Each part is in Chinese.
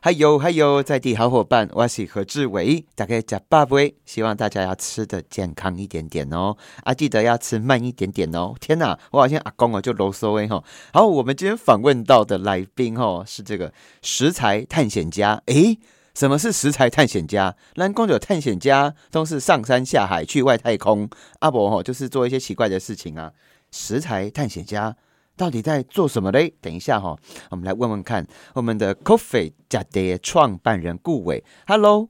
还有还有，在地好伙伴，我是何志伟，大概加八杯，希望大家要吃的健康一点点哦，啊，记得要吃慢一点点哦。天哪，我好像阿公哦，就啰嗦哎哈。好，我们今天访问到的来宾哦，是这个食材探险家。诶，什么是食材探险家？蓝公有探险家都是上山下海去外太空，阿伯哈就是做一些奇怪的事情啊。食材探险家。到底在做什么嘞？等一下哈，我们来问问看我们的 Coffee 家的创办人顾伟。Hello，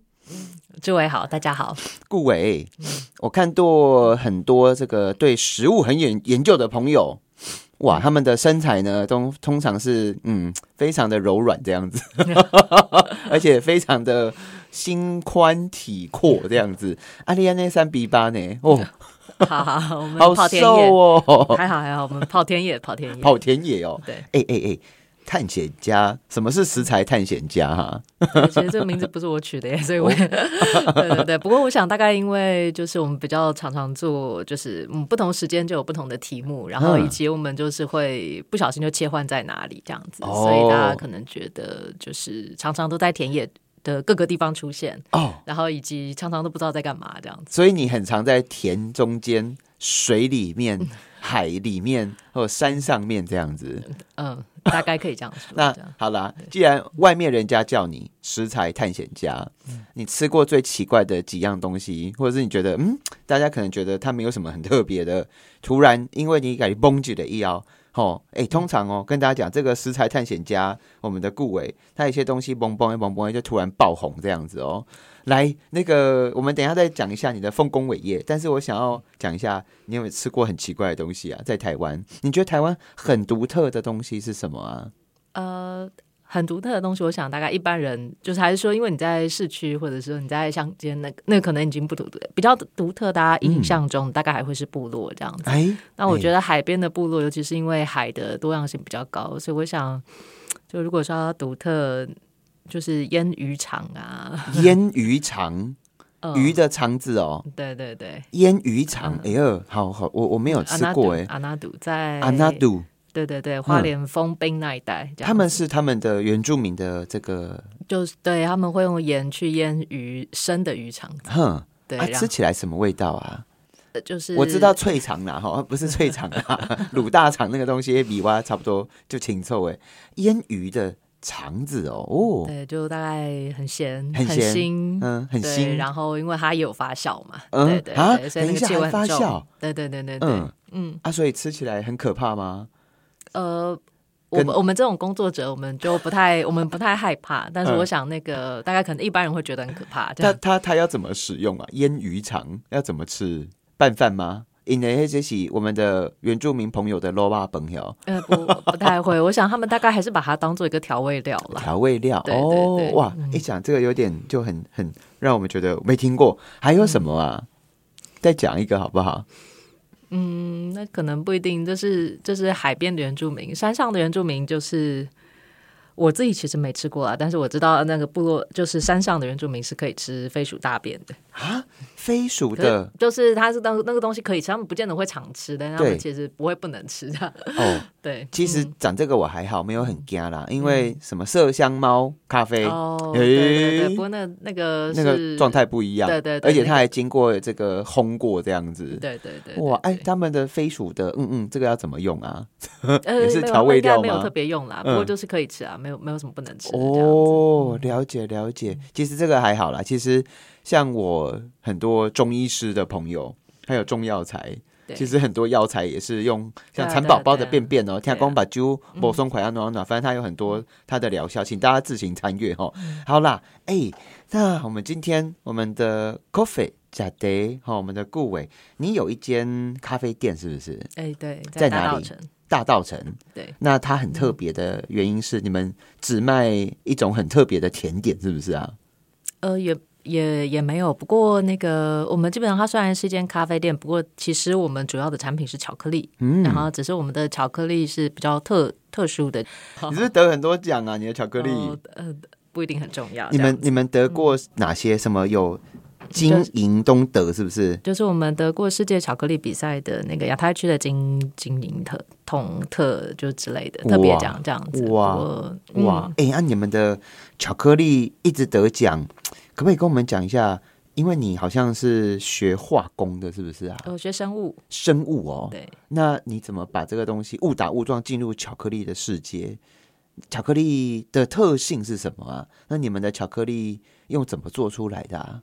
诸位好，大家好。顾伟，我看到很多这个对食物很研研究的朋友，哇，他们的身材呢都通常是嗯非常的柔软这样子，而且非常的心宽体阔这样子。阿丽安那三比八呢？哦。好好，我们跑田野哦，还好还好，我们跑田野，跑田野，跑田野哦。对，哎哎哎，探险家，什么是食材探险家哈？其实这个名字不是我取的，所以我 对对对。不过我想大概因为就是我们比较常常做，就是嗯不同时间就有不同的题目，然后以及我们就是会不小心就切换在哪里这样子，所以大家可能觉得就是常常都在田野。的各个地方出现哦，然后以及常常都不知道在干嘛这样子，所以你很常在田中间、水里面、海里面或山上面这样子。嗯，大概可以这样说。那好啦，既然外面人家叫你食材探险家，你吃过最奇怪的几样东西，或者是你觉得嗯，大家可能觉得它没有什么很特别的，突然因为你感觉崩举的一腰。哦，哎，通常哦，跟大家讲，这个食材探险家，我们的顾伟，他有些东西嘣嘣一嘣嘣就突然爆红这样子哦。来，那个，我们等一下再讲一下你的丰功伟业，但是我想要讲一下，你有没有吃过很奇怪的东西啊？在台湾，你觉得台湾很独特的东西是什么啊？呃。很独特的东西，我想大概一般人就是还是说，因为你在市区或者说你在乡间，那那可能已经不独特，比较独特。大家印象中大概还会是部落这样子。哎，那我觉得海边的部落，尤其是因为海的多样性比较高，所以我想，就如果说独特，就是腌鱼肠啊，腌鱼肠，鱼的肠子哦，对对对，腌鱼肠。哎呦，好好，我我没有吃过哎，阿纳杜在阿纳杜。对对对，花莲丰滨那一带，他们是他们的原住民的这个，就是对他们会用盐去腌鱼生的鱼肠，哼，对，吃起来什么味道啊？就是我知道脆肠啦，哈，不是脆肠啦，卤大肠那个东西，比蛙差不多就清臭哎，腌鱼的肠子哦，哦，对，就大概很咸，很腥，嗯，很腥，然后因为它也有发酵嘛，对对对，所以那个气味发酵，对对对对对，嗯。嗯，啊，所以吃起来很可怕吗？呃，我我们这种工作者，我们就不太，我们不太害怕。但是我想，那个大概可能一般人会觉得很可怕。他他他要怎么使用啊？腌鱼肠要怎么吃？拌饭吗？因为这是我们的原住民朋友的罗巴本哟。呃，不不太会。我想他们大概还是把它当做一个调味料了。调味料哦，哇！一讲这个有点就很很让我们觉得没听过。还有什么啊？再讲一个好不好？嗯，那可能不一定。这是这是海边的原住民，山上的原住民就是。我自己其实没吃过啊，但是我知道那个部落就是山上的原住民是可以吃飞鼠大便的啊，飞鼠的，就是它是那那个东西可以吃，他们不见得会常吃的，他们其实不会不能吃的哦。对，其实讲这个我还好，没有很惊啦，因为什么麝香猫咖啡哦，对对对，不过那那个那个状态不一样，对对，而且它还经过这个烘过这样子，对对对，哇，哎，他们的飞鼠的，嗯嗯，这个要怎么用啊？也是调味料吗？没有特别用啦，不过就是可以吃啊。没有没有什么不能吃哦，了解了解。其实这个还好啦。其实像我很多中医师的朋友，还有中药材，其实很多药材也是用像蚕宝宝的便便哦，天公把灸、补松快啊、暖暖，反正它有很多它的疗效，请大家自行参阅哈。好啦，哎，那我们今天我们的 coffee 假的哈，我们的顾伟，你有一间咖啡店是不是？哎，对，在哪里？大道城，对，那它很特别的原因是你们只卖一种很特别的甜点，是不是啊？呃，也也也没有。不过那个我们基本上它虽然是一间咖啡店，不过其实我们主要的产品是巧克力，嗯，然后只是我们的巧克力是比较特特殊的。你是得很多奖啊？你的巧克力，呃，不一定很重要。你们你们得过哪些？什么有金银东德是不是？就是我们得过世界巧克力比赛的那个亚太区的金金银特同特就之类的特别奖这样子。哇哇！哎，那你们的巧克力一直得奖，可不可以跟我们讲一下？因为你好像是学化工的，是不是啊？我学生物，生物哦。对，那你怎么把这个东西误打误撞进入巧克力的世界？巧克力的特性是什么啊？那你们的巧克力用怎么做出来的啊？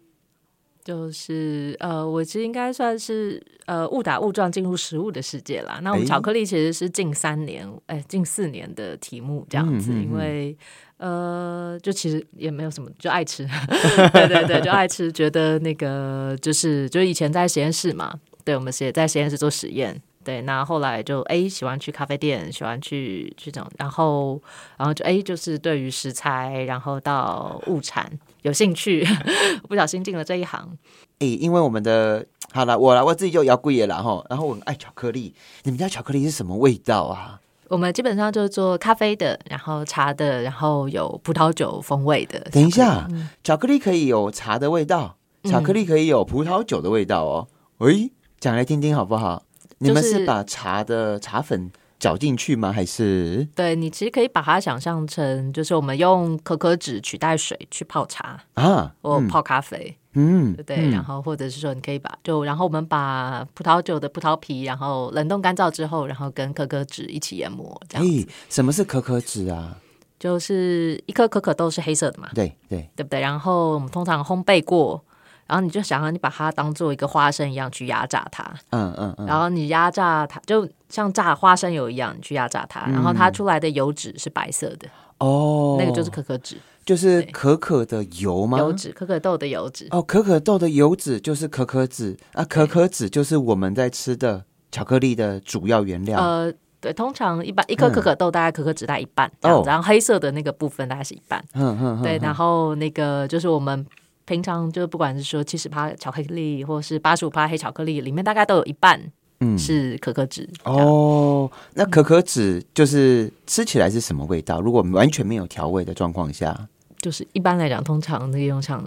就是呃，我其实应该算是呃误打误撞进入食物的世界啦。那我们巧克力其实是近三年，哎，近四年的题目这样子，因为呃，就其实也没有什么，就爱吃，对对对，就爱吃，觉得那个就是就以前在实验室嘛，对，我们也在实验室做实验。对，那后来就哎喜欢去咖啡店，喜欢去去这种，然后然后就哎就是对于食材，然后到物产有兴趣，不小心进了这一行。哎，因为我们的好了，我来我自己就摇贵也了哈，然后我很爱巧克力。你们家巧克力是什么味道啊？我们基本上就是做咖啡的，然后茶的，然后有葡萄酒风味的。等一下，巧克力可以有茶的味道，巧克力可以有葡萄酒的味道哦。喂，讲来听听好不好？你们是把茶的茶粉搅进去吗？还是对你其实可以把它想象成，就是我们用可可脂取代水去泡茶啊，或泡咖啡，嗯，对。然后或者是说，你可以把就然后我们把葡萄酒的葡萄皮，然后冷冻干燥之后，然后跟可可脂一起研磨。这样子，什么是可可脂啊？就是一颗可可豆是黑色的嘛？对对，对不对？然后我们通常烘焙过。然后你就想象你把它当做一个花生一样去压榨它，嗯嗯嗯，然后你压榨它，就像榨花生油一样，你去压榨它，然后它出来的油脂是白色的，哦，那个就是可可脂，就是可可的油吗？油脂，可可豆的油脂。哦，可可豆的油脂就是可可脂啊，可可脂就是我们在吃的巧克力的主要原料。呃，对，通常一般一颗可可豆大概可可脂大概一半，哦，然后黑色的那个部分大概是一半，嗯嗯，对，然后那个就是我们。平常就不管是说七十趴巧克力，或是八十五趴黑巧克力，里面大概都有一半，嗯，是可可脂。哦，那可可脂就是吃起来是什么味道？如果完全没有调味的状况下，就是一般来讲，通常那个用上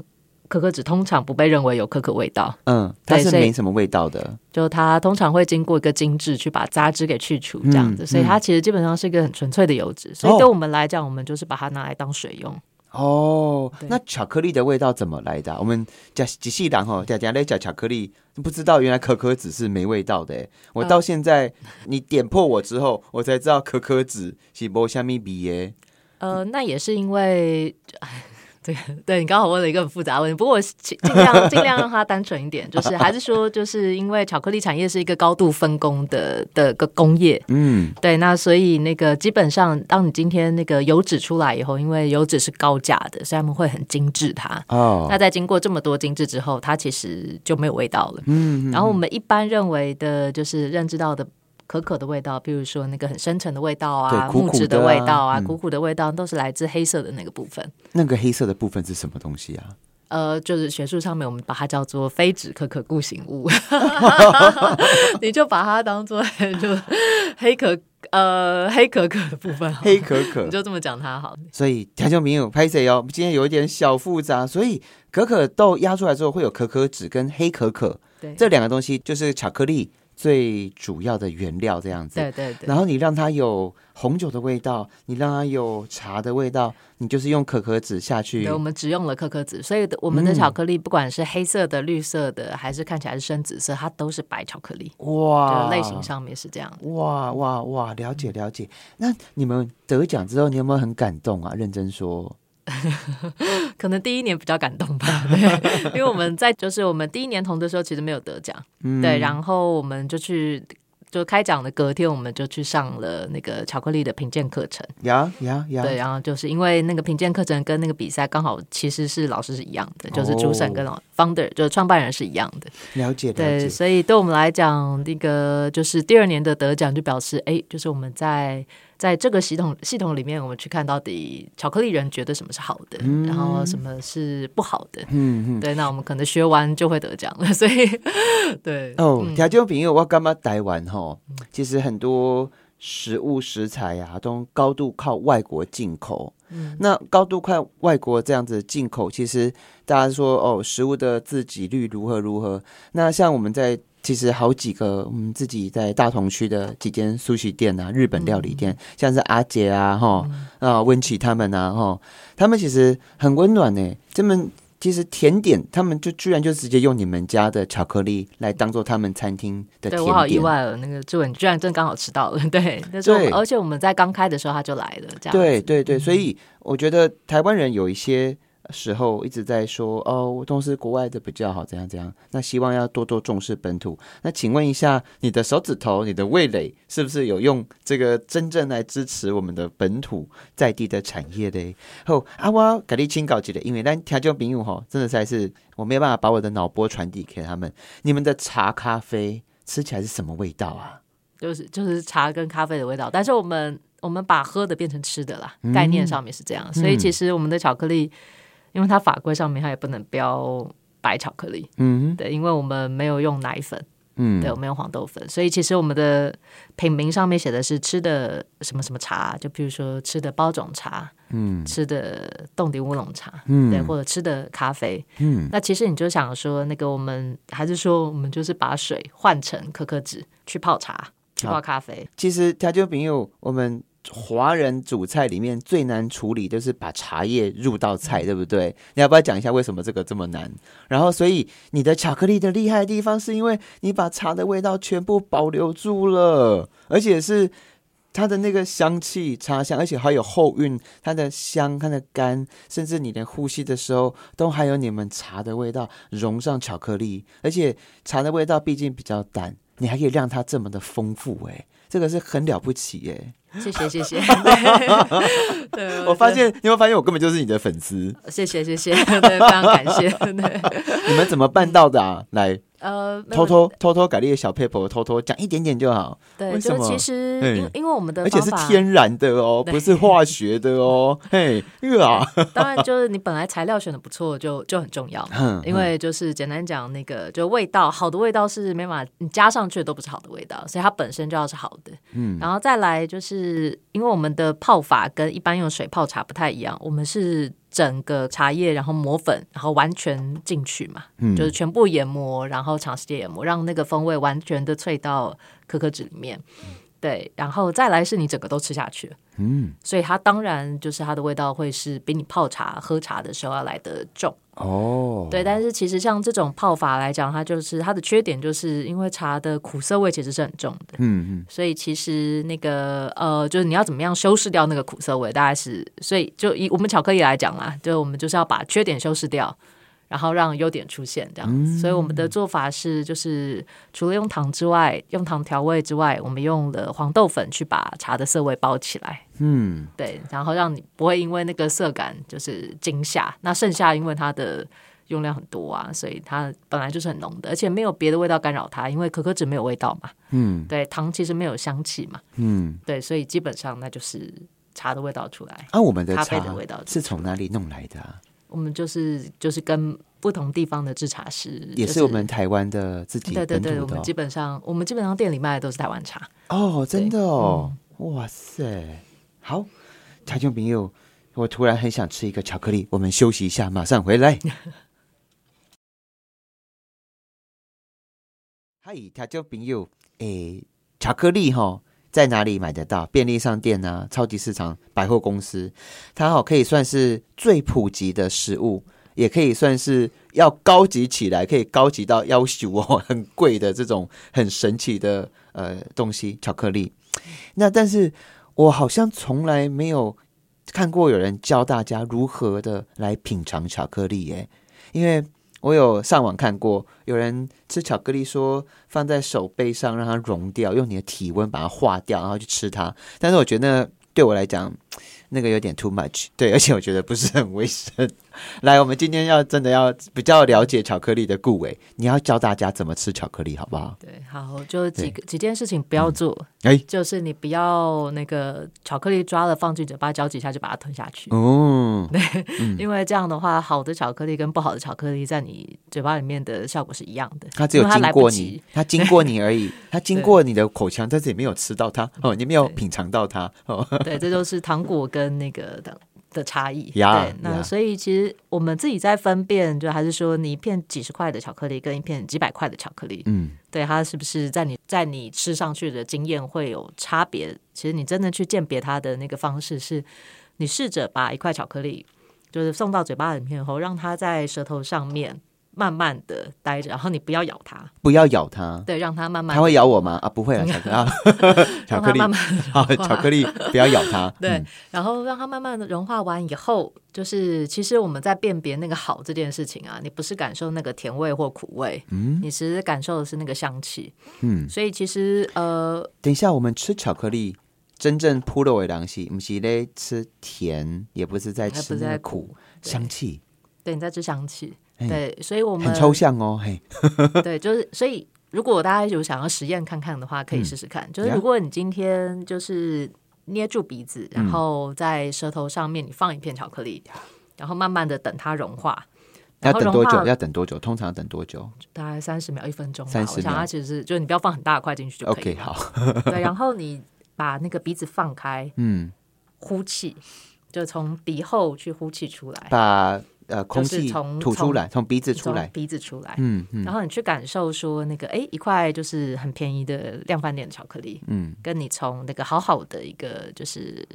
可可脂，通常不被认为有可可味道。嗯，它是没什么味道的。就它通常会经过一个精致去把杂质给去除，这样子，所以它其实基本上是一个很纯粹的油脂。所以对我们来讲，我们就是把它拿来当水用。哦，那巧克力的味道怎么来的？我们讲仔细讲哈，讲讲来讲巧克力，不知道原来可可脂是没味道的。我到现在你点破我之后，我才知道可可脂是波虾米比耶。呃，那也是因为。对，对你刚好问了一个很复杂问题，不过我尽量尽量让它单纯一点，就是还是说，就是因为巧克力产业是一个高度分工的的个工业，嗯，对，那所以那个基本上，当你今天那个油脂出来以后，因为油脂是高价的，所以他们会很精致它，哦，那在经过这么多精致之后，它其实就没有味道了，嗯，然后我们一般认为的就是认知到的。可可的味道，比如说那个很深沉的味道啊，木质的味道啊，苦苦的味道，都是来自黑色的那个部分。那个黑色的部分是什么东西啊？呃，就是学术上面我们把它叫做非脂可可固形物，你就把它当做就黑可呃黑可可的部分，黑可可，你就这么讲它好。所以听众朋友拍谁哦？今天有一点小复杂，所以可可豆压出来之后会有可可脂跟黑可可，对，这两个东西就是巧克力。最主要的原料这样子，对对对。然后你让它有红酒的味道，你让它有茶的味道，你就是用可可脂下去。对，我们只用了可可脂，所以我们的巧克力不管是黑色的、绿色的，还是看起来是深紫色，它都是白巧克力。哇，类型上面是这样。哇哇哇，了解了解。那你们得奖之后，你有没有很感动啊？认真说。可能第一年比较感动吧，对，因为我们在就是我们第一年同的时候其实没有得奖，对，然后我们就去就开奖的隔天我们就去上了那个巧克力的评鉴课程，呀呀呀，对，然后就是因为那个评鉴课程跟那个比赛刚好其实是老师是一样的，就是主审跟 founder 就是创办人是一样的，了解，对，所以对我们来讲，那个就是第二年的得奖就表示，哎，就是我们在。在这个系统系统里面，我们去看到底巧克力人觉得什么是好的，然后什么是不好的。嗯嗯，对，那我们可能学完就会得奖了。所以，对哦，条件朋友，我干嘛台湾哈？其实很多食物食材呀，都高度靠外国进口。嗯那高度靠外国这样子进口，其实大家说哦，食物的自给率如何如何？那像我们在其实好几个，我们自己在大同区的几间苏西店啊，日本料理店，像是阿杰啊，哈啊温琪他们啊，哈，他们其实很温暖呢，他们。其实甜点，他们就居然就直接用你们家的巧克力来当做他们餐厅的甜点，我好意外哦。那个志文居然正刚好吃到了，对，对，而且我们在刚开的时候他就来了，这样。对对对，所以我觉得台湾人有一些。时候一直在说哦，都是国外的比较好，怎样怎样？那希望要多多重视本土。那请问一下，你的手指头、你的味蕾是不是有用这个真正来支持我们的本土在地的产业嘞？后阿我改立清搞起的，因为咱听众朋友哈，真的才是我没有办法把我的脑波传递给他们。你们的茶咖啡吃起来是什么味道啊？就是就是茶跟咖啡的味道，但是我们我们把喝的变成吃的啦，概念上面是这样。所以其实我们的巧克力。因为它法规上面它也不能标白巧克力，嗯，对，因为我们没有用奶粉，嗯，对，我们用黄豆粉，所以其实我们的品名上面写的是吃的什么什么茶，就比如说吃的包种茶，嗯，吃的冻顶乌龙茶，嗯，对，或者吃的咖啡，嗯，那其实你就想说，那个我们还是说我们就是把水换成可可脂去泡茶，去泡咖啡。其实它就没有我们。华人主菜里面最难处理就是把茶叶入到菜，对不对？你要不要讲一下为什么这个这么难？然后，所以你的巧克力的厉害的地方，是因为你把茶的味道全部保留住了，而且是它的那个香气、茶香，而且还有后韵，它的香、它的干，甚至你连呼吸的时候都还有你们茶的味道融上巧克力，而且茶的味道毕竟比较淡，你还可以让它这么的丰富，哎，这个是很了不起，耶。谢谢谢谢，对，我发现，你会发现我根本就是你的粉丝。谢谢谢谢，对，非常感谢。对，你们怎么办到的啊？来。呃，偷偷偷偷改立的小 paper，偷偷讲一点点就好。对，就其实因因为我们的而且是天然的哦，不是化学的哦。嘿，啊，当然就是你本来材料选的不错，就就很重要。嗯，因为就是简单讲，那个就味道好的味道是没法你加上去的都不是好的味道，所以它本身就要是好的。嗯，然后再来就是因为我们的泡法跟一般用水泡茶不太一样，我们是。整个茶叶，然后磨粉，然后完全进去嘛，就是全部研磨，然后长时间研磨，让那个风味完全的萃到可可脂里面。对，然后再来是你整个都吃下去，嗯，所以它当然就是它的味道会是比你泡茶喝茶的时候要来得重。哦，对，但是其实像这种泡法来讲，它就是它的缺点，就是因为茶的苦涩味其实是很重的，嗯嗯，所以其实那个呃，就是你要怎么样修饰掉那个苦涩味，大概是，所以就以我们巧克力来讲啦，就我们就是要把缺点修饰掉。然后让优点出现，这样子。所以我们的做法是，就是除了用糖之外，用糖调味之外，我们用了黄豆粉去把茶的色味包起来。嗯，对，然后让你不会因为那个色感就是惊吓。那剩下因为它的用量很多啊，所以它本来就是很浓的，而且没有别的味道干扰它，因为可可脂没有味道嘛。嗯，对，糖其实没有香气嘛。嗯，对，所以基本上那就是茶的味道出来。啊，我们的咖啡的味道是从哪里弄来的？我们就是就是跟不同地方的制茶师，也是我们台湾的自己对对对，我们基本上我们基本上店里卖的都是台湾茶哦，真的哦，哇塞，好，台中朋友，我突然很想吃一个巧克力，我们休息一下，马上回来。嗨，台中朋友，诶，巧克力哈。在哪里买得到？便利商店啊，超级市场、百货公司，它好可以算是最普及的食物，也可以算是要高级起来，可以高级到要求哦，很贵的这种很神奇的呃东西，巧克力。那但是我好像从来没有看过有人教大家如何的来品尝巧克力耶，因为。我有上网看过，有人吃巧克力，说放在手背上让它融掉，用你的体温把它化掉，然后去吃它。但是我觉得对我来讲。那个有点 too much，对，而且我觉得不是很卫生。来，我们今天要真的要比较了解巧克力的顾伟，你要教大家怎么吃巧克力，好不好？对，好，就几个几件事情不要做。哎，就是你不要那个巧克力抓了放进嘴巴嚼几下就把它吞下去。哦，对，因为这样的话，好的巧克力跟不好的巧克力在你嘴巴里面的效果是一样的。它只有经过你，它经过你而已，它经过你的口腔，但是也没有吃到它哦，你没有品尝到它哦。对，这就是糖果跟。跟那个的的差异。呀对，那所以其实我们自己在分辨，就还是说你一片几十块的巧克力跟一片几百块的巧克力，嗯，对它是不是在你在你吃上去的经验会有差别？其实你真的去鉴别它的那个方式是，你试着把一块巧克力就是送到嘴巴里面后，让它在舌头上面慢慢的待着，然后你不要咬它，不要咬它，对，让它慢慢它会咬我吗？啊，不会啊，巧克力。啊，巧克力。巧克力不要咬它。对嗯，然后让它慢慢的融化完以后，就是其实我们在辨别那个好这件事情啊，你不是感受那个甜味或苦味，嗯，你其实感受的是那个香气，嗯，所以其实呃，等一下，我们吃巧克力，真正扑了为良西，不是在吃甜，也不是在吃苦香气，对，你在吃香气，嘿对，所以我们很抽象哦，嘿，对，就是所以，如果大家有想要实验看看的话，可以试试看。就是如果你今天就是捏住鼻子，然后在舌头上面你放一片巧克力，然后慢慢的等它融化，要等多久？要等多久？通常等多久？大概三十秒、一分钟吧。30我想秒它其实是就是你不要放很大的块进去就可以？OK，好，对，然后你把那个鼻子放开，嗯，呼气，就从鼻后去呼气出来，把呃空就是气从吐出来，从鼻子出来，鼻子出来。嗯嗯然后你去感受说那个哎一块就是很便宜的量贩店的巧克力，嗯，跟你从那个好好的一个就是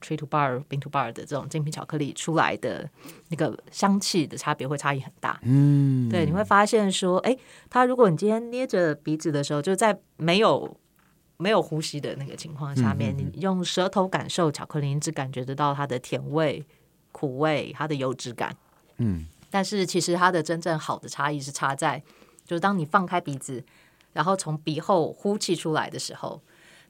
tree to bar、冰 to bar 的这种精品巧克力出来的那个香气的差别会差异很大。嗯，对，你会发现说，哎，它如果你今天捏着鼻子的时候，就在没有没有呼吸的那个情况下嗯面，你用舌头感受巧克力，你只感觉得到它的甜味、苦味、它的油脂感。嗯，但是其实它的真正好的差异是差在，就是当你放开鼻子，然后从鼻后呼气出来的时候，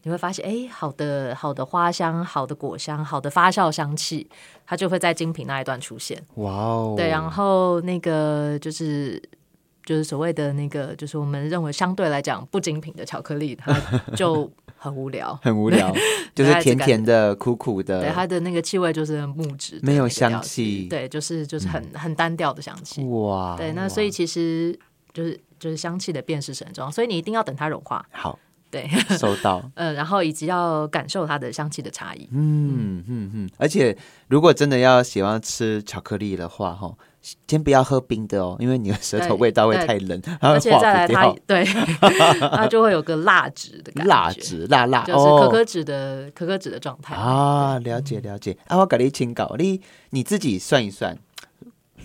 你会发现，哎，好的好的花香、好的果香、好的发酵香气，它就会在精品那一段出现。哇哦，对，然后那个就是就是所谓的那个，就是我们认为相对来讲不精品的巧克力，它就很无聊。很无聊，就是甜甜的、苦苦的对，它的那个气味就是很木质没有香气对，就是就是很、很单调的香气。哇，对，那所以其实就是就是香气的辨识是很重要，所以你一定要等它融化，好对，收到。呃，然后以及要感受它的香气的差异。嗯嗯嗯，而且如果真的要喜欢吃巧克力的话，哈，先不要喝冰的哦，因为你的舌头味道会太冷，它而会化且再来它不掉。对，它就会有个蜡质的感觉，辣质辣辣就是可哦可脂的可可脂的状态啊，了解了解。啊，我给你请稿，你你自己算一算，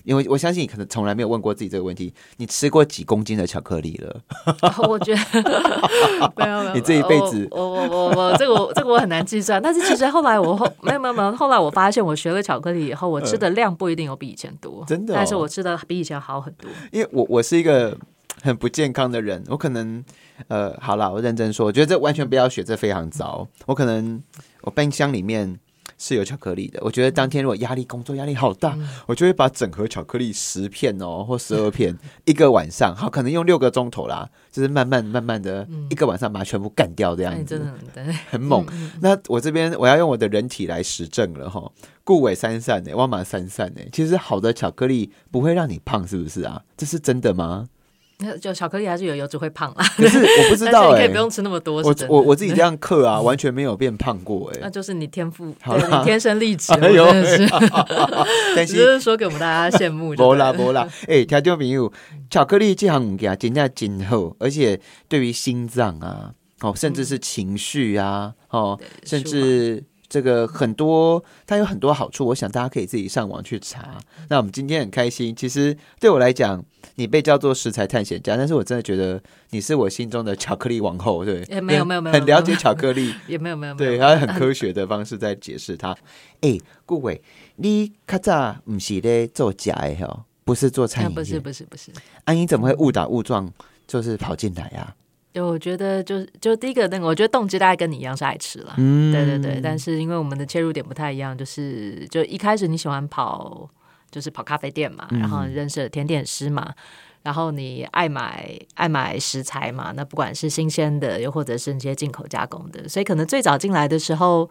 因为我相信你可能从来没有问过自己这个问题，你吃过几公斤的巧克力了？我觉得没有没有，你这一辈子我我我我我这个我这个我很难计算，但是其实后来我后没有没有没有，后来我发现我学了巧克力以后，我吃的量不一定有比以前多，真的哦但是我吃的比以前好很多。因为我我是一个很不健康的人，我可能呃，好了，我认真说，我觉得这完全不要学，这非常糟。我可能我冰箱里面是有巧克力的，我觉得当天如果压力工作压力好大，我就会把整盒巧克力十片哦或十二片一个晚上，好可能用六个钟头啦，就是慢慢慢慢的一个晚上把它全部干掉这样子真。的很猛。那我这边我要用我的人体来实证了哈，顾尾三散呢，万马三散呢。其实好的巧克力不会让你胖，是不是啊？这是真的吗？那就巧克力还是有油脂会胖啦，可是我不知 道哎、你可以不用吃那么多，我我我自己这样克啊，完全没有变胖过哎、那就是你天赋，好你天生丽质，真的是，但只是说给我们大家羡慕就无对了。啦不啦，哎、听众朋友，巧克力这项物件真正真好，而且对于心脏啊，哦，甚至是情绪啊，哦，甚至这个很多，它有很多好处，我想大家可以自己上网去查。那我们今天很开心，其实对我来讲，你被叫做食材探险家，但是我真的觉得你是我心中的巧克力王后，对，也没有没有没有很了解巧克力。也没有没有没有，对，他很科学的方式在解释它。哎、顾伟，你较早不是咧做假的吼，不是做餐饮，啊不是不是不是，安妮怎么会误打误撞就是跑进来啊？就我觉得就是就第一个那个，我觉得动机大概跟你一样是爱吃了。嗯对对对，但是因为我们的切入点不太一样，就是就一开始你喜欢跑，就是跑咖啡店嘛，然后认识了甜点师嘛，然后你爱买爱买食材嘛，那不管是新鲜的，又或者是一些进口加工的，所以可能最早进来的时候。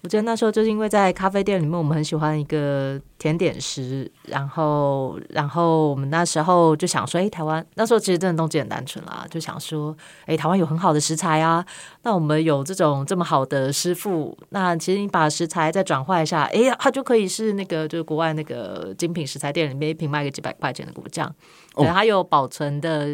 我记得那时候就是因为在咖啡店里面，我们很喜欢一个甜点师，然后，然后我们那时候就想说，哎，台湾那时候其实真的动机很单纯啦，就想说，哎，台湾有很好的食材啊，那我们有这种这么好的师傅，那其实你把食材再转化一下，哎呀，它就可以是那个就是国外那个精品食材店里面一瓶卖个几百块钱的果酱，对，它有保存的，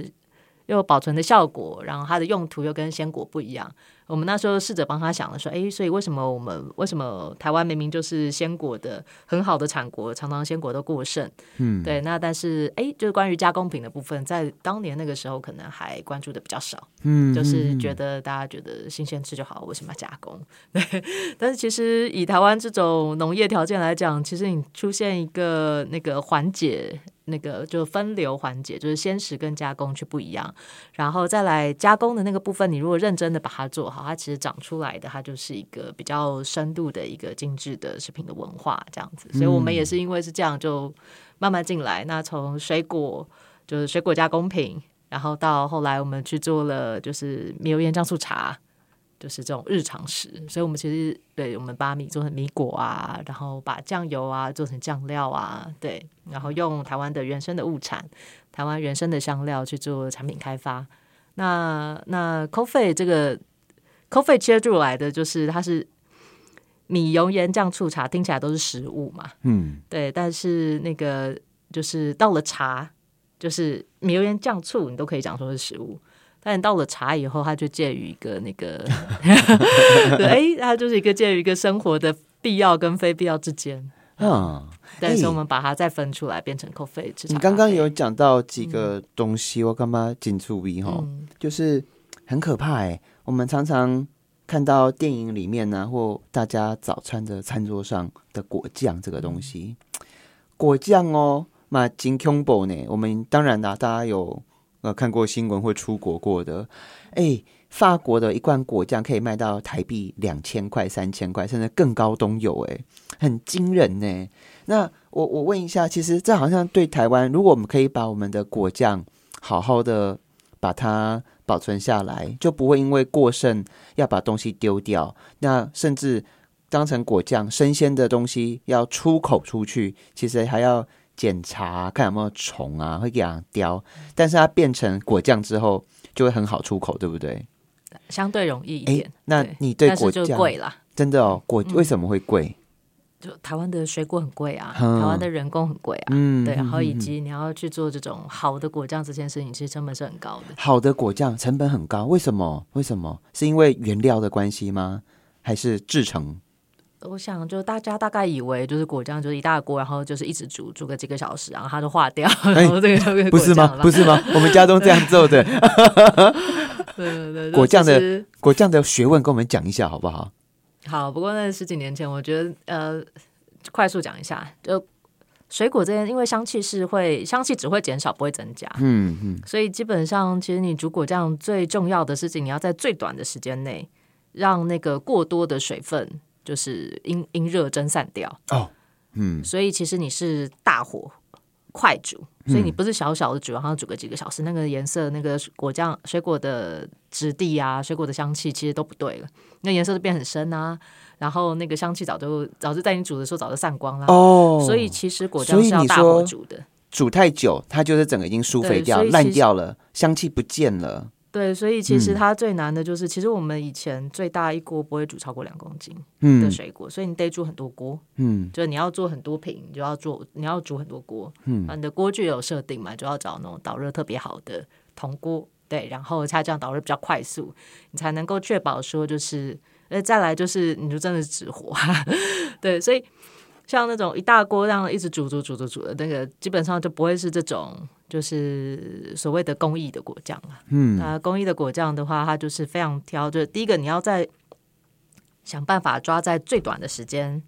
又有保存的效果，然后它的用途又跟鲜果不一样。我们那时候试着帮他想了，说，哎，所以为什么我们为什么台湾明明就是鲜果的很好的产国，常常鲜果都过剩，嗯，对，那但是，哎，就是关于加工品的部分，在当年那个时候可能还关注的比较少，嗯，就是觉得大家觉得新鲜吃就好，为什么要加工？对，但是其实以台湾这种农业条件来讲，其实你出现一个那个缓解。那个就分流环节，就是鲜食跟加工却不一样，然后再来加工的那个部分，你如果认真的把它做好，它其实长出来的，它就是一个比较深度的一个精致的食品的文化这样子。所以我们也是因为是这样，就慢慢进来。那从水果就是水果加工品，然后到后来我们去做了就是米油盐酱醋茶。就是这种日常食，所以我们其实对我们把米做成米果啊，然后把酱油啊做成酱料啊，对，然后用台湾的原生的物产，台湾原生的香料去做产品开发。那那 coffee 这个 coffee 切出来的就是它是米油盐酱醋茶，听起来都是食物嘛，嗯，对，但是那个就是到了茶，就是米油盐酱醋，你都可以讲说是食物。但到了茶以后，它就介于一个那个，哎，它就是一个介于一个生活的必要跟非必要之间。嗯，但是我们把它再分出来，变成 coffee。你刚刚有讲到几个东西，我干嘛紧注意哈？就是很可怕哎。我们常常看到电影里面呢，或大家早餐的餐桌上的果酱这个东西，果酱哦，嘛金 combo 呢。我们当然啦，大家有。呃，看过新闻或出国过的，哎，法国的一罐果酱可以卖到台币两千块、三千块，甚至更高都有，哎，很惊人呢。那我我问一下，其实这好像对台湾，如果我们可以把我们的果酱好好的把它保存下来，就不会因为过剩要把东西丢掉。那甚至当成果酱，生鲜的东西要出口出去，其实还要。检查看有没有虫啊，会给它叼。但是它变成果酱之后，就会很好出口，对不对？相对容易一点。那你对果酱贵了？真的哦，果为什么会贵？就台湾的水果很贵啊，台湾的人工很贵啊，嗯，对。然后以及你要去做这种好的果酱这件事情，其实成本是很高的。好的果酱成本很高，为什么？为什么？是因为原料的关系吗？还是制成？我想，就大家大概以为就是果酱就是一大锅，然后就是一直煮煮个几个小时，然后它就化掉，然后这个就 不是吗？不是吗？我们家都这样做的。对对对，果酱的果酱的学问，跟我们讲一下好不好？好，不过那十几年前，我觉得呃，快速讲一下，就水果这边，因为香气是会香气只会减少，不会增加。嗯嗯，所以基本上，其实你煮果酱最重要的事情，你要在最短的时间内让那个过多的水分。就是因因热蒸散掉。哦，嗯，所以其实你是大火快煮，所以你不是小小的煮，然后煮个几个小时，那个颜色、那个果酱、水果的质地啊、水果的香气其实都不对了，那颜色都变很深啊，然后那个香气早就早就在你煮的时候早就散光了。哦，所以其实果酱是要大火煮的，煮太久它就是整个已经疏肥掉、烂掉了，香气不见了。对，所以其实它最难的就是，其实我们以前最大一锅不会煮超过两公斤的水果，所以你得煮很多锅。嗯，就是你要做很多瓶，你就要做，你要煮很多锅。嗯，你的锅具有设定嘛，就要找那种导热特别好的铜锅。对，然后它这样导热比较快速，你才能够确保说就是，呃，再来就是你就真的是直火。对，所以像那种一大锅这样一直煮煮煮煮煮的那个，基本上就不会是这种。就是所谓的工艺的果酱啊，嗯，那工艺的果酱的话，它就是非常挑，就是第一个你要在想办法抓在最短的时间，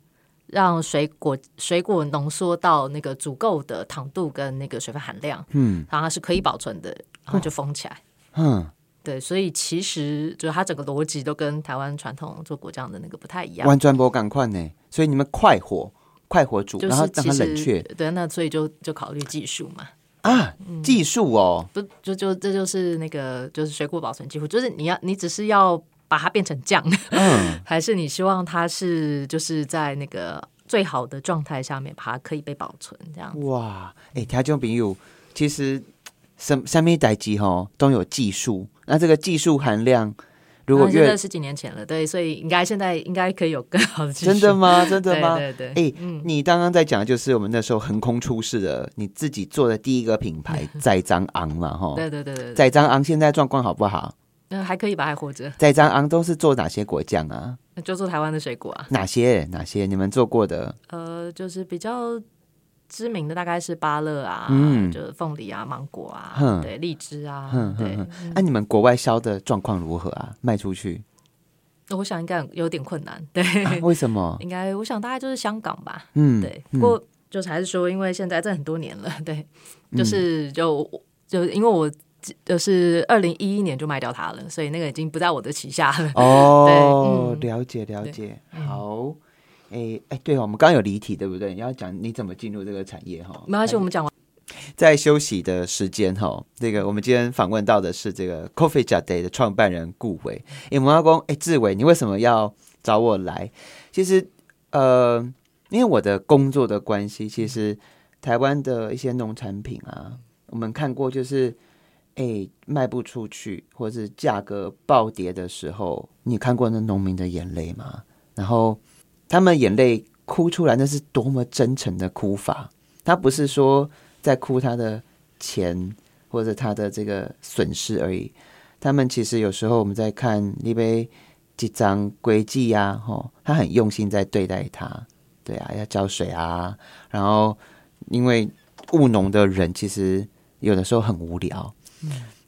让水果水果浓缩到那个足够的糖度跟那个水分含量，嗯，然后它是可以保存的，然后就封起来，嗯，对，所以其实就是它整个逻辑都跟台湾传统做果酱的那个不太一样，弯转不赶快呢，所以你们快火快活煮，然后让它冷却，对，那所以就就考虑技术嘛。啊，技术哦，不就就这就是那个就是水果保存技术，就是你要你只是要把它变成酱，嗯，还是你希望它是就是在那个最好的状态下面，把它可以被保存这样？哇，哎、听众朋友，其实什下面代机哈都有技术，那这个技术含量如果越那现在十几年前了，对，所以应该现在应该可以有更好的技术。真的吗？真的吗？对对对，哎、你刚刚在讲的就是我们那时候横空出世的，你自己做的第一个品牌 在张昂嘛，哈。对对对对对，载张昂现在状况好不好？那还可以吧，还活着，在张昂都是做哪些果酱啊？就做台湾的水果啊，哪些？哪些？你们做过的？呃，就是比较知名的大概是芭乐啊，嗯。就是凤梨啊、芒果啊，哼。对，荔枝啊，对。哼，那、你们国外销的状况如何啊？卖出去？我想应该有点困难，对，啊、为什么？应该我想大概就是香港吧，嗯，对，不过就是还是说，因为现在这很多年了，对，嗯。就是就就因为我就是二零一一年就卖掉它了，所以那个已经不在我的旗下了。哦，对嗯。了解了解，好。哎哎，对哦，我们刚刚有离题，对不对？你要讲你怎么进入这个产业哈？没关系，我们讲完。在休息的时间哈，这个我们今天访问到的是这个 Coffee j a Day 的创办人顾伟。哎，我们要公，哎，志伟，你为什么要找我来？其实，呃，因为我的工作的关系，其实台湾的一些农产品啊，我们看过，就是哎卖不出去，或是价格暴跌的时候，你看过那农民的眼泪吗？然后他们眼泪哭出来，那是多么真诚的哭法。他不是说在哭他的钱或者他的这个损失而已。他们其实有时候我们在看那杯几张轨迹呀，吼，他很用心在对待他。对啊，要浇水啊，然后因为务农的人其实有的时候很无聊，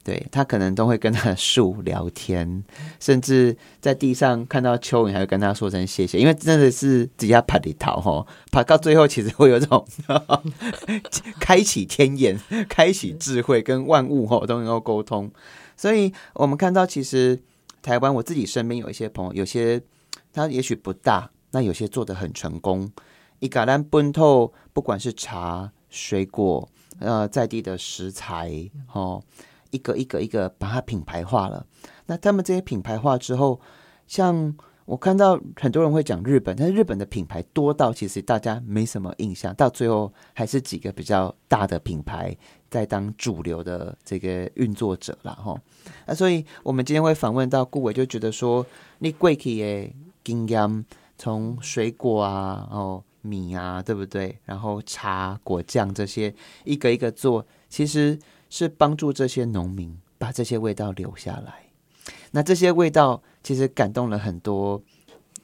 对他可能都会跟他的树聊天，甚至在地上看到蚯蚓，还会跟他说声谢谢，因为真的是直接爬里逃哈，爬到最后其实会有这种 开启天眼、开启智慧，跟万物哈都能够沟通。所以我们看到，其实台湾我自己身边有一些朋友，有些他也许不大，那有些做的很成功。一橄榄奔透，不管是茶、水果，呃，在地的食材，哦，一个一个一个把它品牌化了。那他们这些品牌化之后，像我看到很多人会讲日本，但是日本的品牌多到其实大家没什么印象，到最后还是几个比较大的品牌在当主流的这个运作者了哈。那所以我们今天会访问到顾伟，就觉得说你贵企的经验，从水果啊，哦米啊，对不对？然后茶、果酱这些一个一个做，其实是帮助这些农民把这些味道留下来。那这些味道其实感动了很多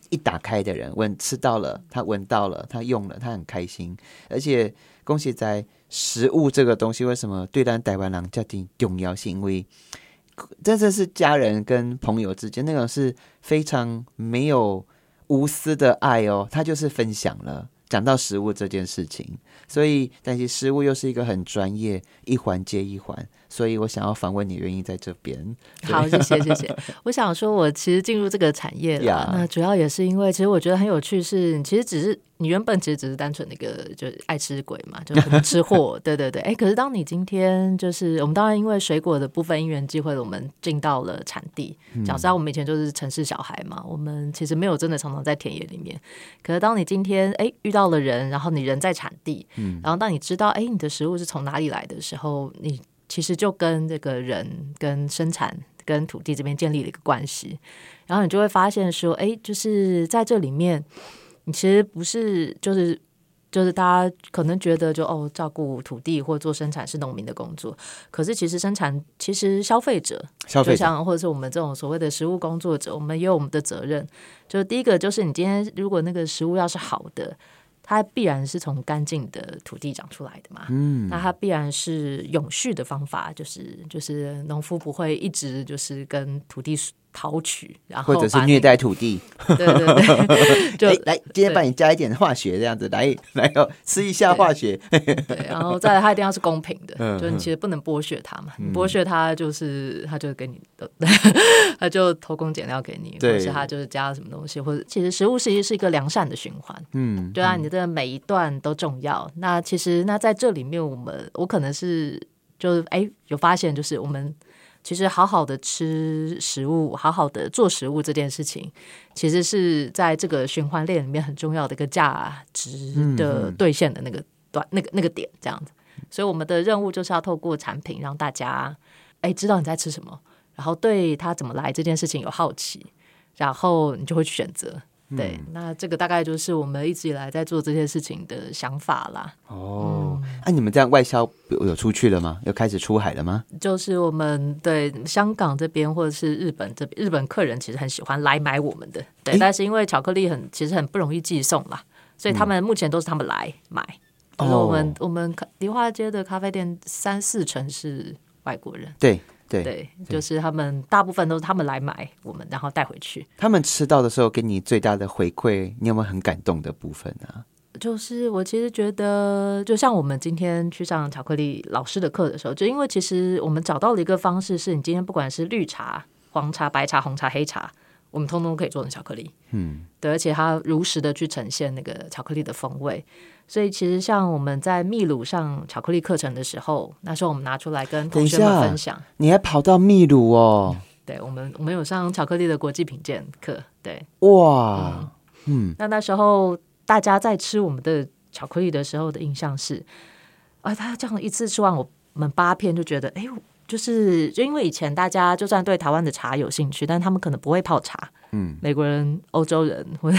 一打开的人，闻吃到了，他闻到了，他用了，他很开心。而且恭喜在食物这个东西，为什么对咱台湾人家庭重要？是因为真的是家人跟朋友之间那种是非常没有无私的爱哦，他就是分享了。讲到食物这件事情，所以但是食物又是一个很专业，一环接一环，所以我想要访问你，愿意在这边。好，谢谢谢谢。我想说，我其实进入这个产业了呀那主要也是因为，其实我觉得很有趣是，其实只是你原本其实只是单纯的一个就是爱吃鬼嘛，就很吃货，对 对对。哎，可是当你今天就是我们当然因为水果的部分因缘机会，我们进到了产地。讲实在，我们以前就是城市小孩嘛，我们其实没有真的常常在田野里面。可是当你今天哎遇到了人，然后你人在产地，嗯然后当你知道哎你的食物是从哪里来的时候，你其实就跟这个人、跟生产、跟土地这边建立了一个关系，然后你就会发现说，哎，就是在这里面，你其实不是就是。就是大家可能觉得就哦，照顾土地或做生产是农民的工作，可是其实生产其实消费者，就消费者像或者是我们这种所谓的食物工作者，我们也有我们的责任。就是第一个，就是你今天如果那个食物要是好的，它必然是从干净的土地长出来的嘛。嗯，那它必然是永续的方法，就是就是农夫不会一直就是跟土地讨取，然后或者是虐待土地，对 对对，就哎来今天帮你加一点化学，这样子来 来哦，吃一下化学。对，然后再来，它一定要是公平的，嗯就是你其实不能剥削它嘛，你剥削它就是它就给你的，它就偷工减料给你，或是它就是加了什么东西，或者其实食物其实是一个良善的循环，嗯，对啊，你的每一段都重要。那其实那在这里面，我们我可能是就是哎有发现，就是我们其实好好的吃食物，好好的做食物这件事情，其实是在这个循环链里面很重要的一个价值的兑现的那个短那个那个点，这样子。所以我们的任务就是要透过产品让大家哎知道你在吃什么，然后对它怎么来这件事情有好奇，然后你就会去选择。对，那这个大概就是我们一直以来在做这些事情的想法啦。哦，那你们这样外销有出去了吗？有开始出海了吗？就是我们对香港这边或者是日本这边，日本客人其实很喜欢来买我们的，对。但是因为巧克力很其实很不容易寄送啦，所以他们目前都是他们来买。就是我们我们梨花街的咖啡店三四成是外国人。对。对，就是他们大部分都是他们来买我们，然后带回去。他们吃到的时候，给你最大的回馈，你有没有很感动的部分呢？就是我其实觉得，就像我们今天去上巧克力老师的课的时候，就因为其实我们找到了一个方式，是你今天不管是绿茶、黄茶、白茶、红茶、黑茶。我们通通可以做成巧克力，嗯，对，而且它如实的去呈现那个巧克力的风味。所以其实像我们在秘鲁上巧克力课程的时候，那时候我们拿出来跟同学们分享。你还跑到秘鲁哦？对，我们我们有上巧克力的国际品鉴课。对，哇，嗯，那那时候大家在吃我们的巧克力的时候的印象是，啊，他这样一次吃完我们八片就觉得，哎。就是就因为以前大家就算对台湾的茶有兴趣，但他们可能不会泡茶。嗯，美国人、欧洲人 或者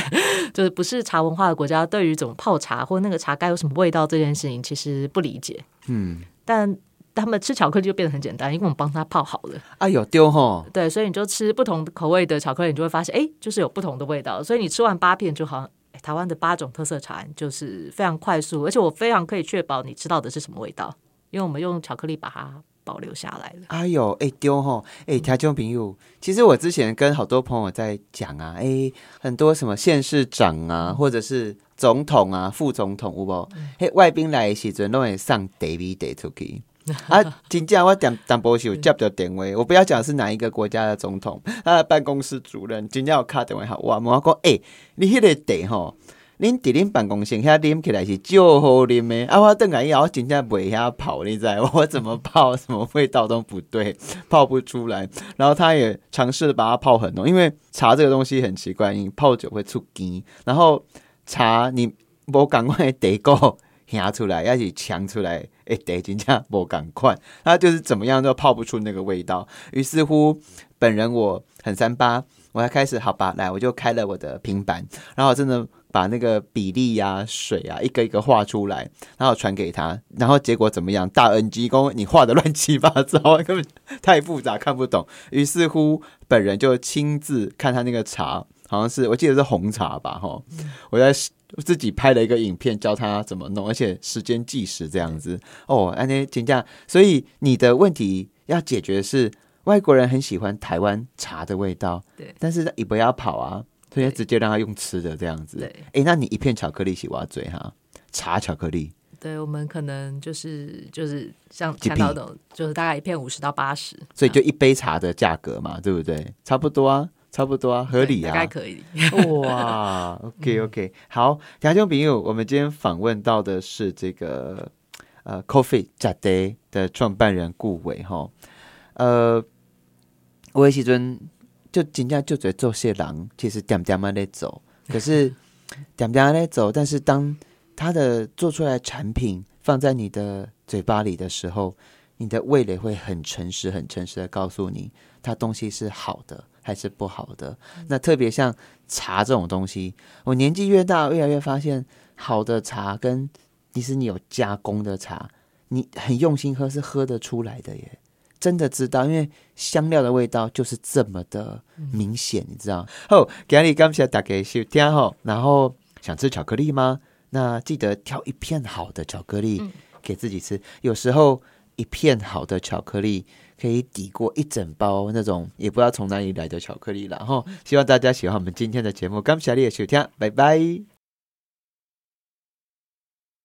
就是不是茶文化的国家，对于怎么泡茶或那个茶该有什么味道这件事情，其实不理解。嗯，但他们吃巧克力就变得很简单，因为我们帮他泡好了。啊，有丢哈？对，所以你就吃不同口味的巧克力，你就会发现，哎，就是有不同的味道。所以你吃完八片，就好像台湾的八种特色茶，就是非常快速，而且我非常可以确保你知道的是什么味道，因为我们用巧克力把它。保留下来了。哎呦，哎丢吼，哎台中朋友，其实我之前跟好多朋友在讲啊，哎，很多什么县市长啊，或者是总统啊、副总统，有无？嘿，外宾来时阵都会上 David Day 出去。啊，真正我点点波是有接到电话，我不要讲是哪一个国家的总统，他的办公室主任，真正有卡电话好，我我讲，哎，你迄个地吼。恁伫恁办公室遐啉起来是就好啉的，啊！我等下以后真正袂遐泡，你知？我怎么泡，什么味道都不对，泡不出来。然后他也尝试把它泡很浓，因为茶这个东西很奇怪，你泡久会出根。然后茶你无赶快得够下出来，要是强出来，哎，得真正无赶快，他就是怎么样都泡不出那个味道。于是乎，本人我很三八，我要开始好吧，来，我就开了我的平板，然后真的。把那个比例呀、水啊一个一个画出来，然后传给他，然后结果怎么样？大 NG 工，你画的乱七八糟，根本太复杂看不懂。于是乎，本人就亲自看他那个茶，好像是我记得是红茶吧，哈。我在自己拍了一个影片教他怎么弄，而且时间计时这样子。哦，安妮请假，所以你的问题要解决是外国人很喜欢台湾茶的味道，对，但是你不要跑啊。所以直接让他用吃的这样子，哎，那你一片巧克力洗挖嘴哈？茶巧克力，对我们可能就是就是像看到的，就是大概一片五十到八十，所以就一杯茶的价格嘛，对不对？差不多啊，差不多啊，合理啊，该可以。哇，OK OK，好，听众朋友，我们今天访问到的是这个呃，Coffee 加 Day 的创办人顾伟哈，呃，魏希尊。就人家就在做些狼，其实点点嘛在走，可是 点点在走，但是当他的做出来产品放在你的嘴巴里的时候，你的味蕾会很诚实、很诚实的告诉你，它东西是好的还是不好的。那特别像茶这种东西，我年纪越大，越来越发现，好的茶跟迪士尼有加工的茶，你很用心喝是喝得出来的耶。真的知道，因为香料的味道就是这么的明显，你知道。好，今日感谢大家收听吼，然后想吃巧克力吗？那记得挑一片好的巧克力给自己吃。有时候一片好的巧克力可以抵过一整包那种也不知道从哪里来的巧克力。然后希望大家喜欢我们今天的节目，感谢你的收听，拜拜。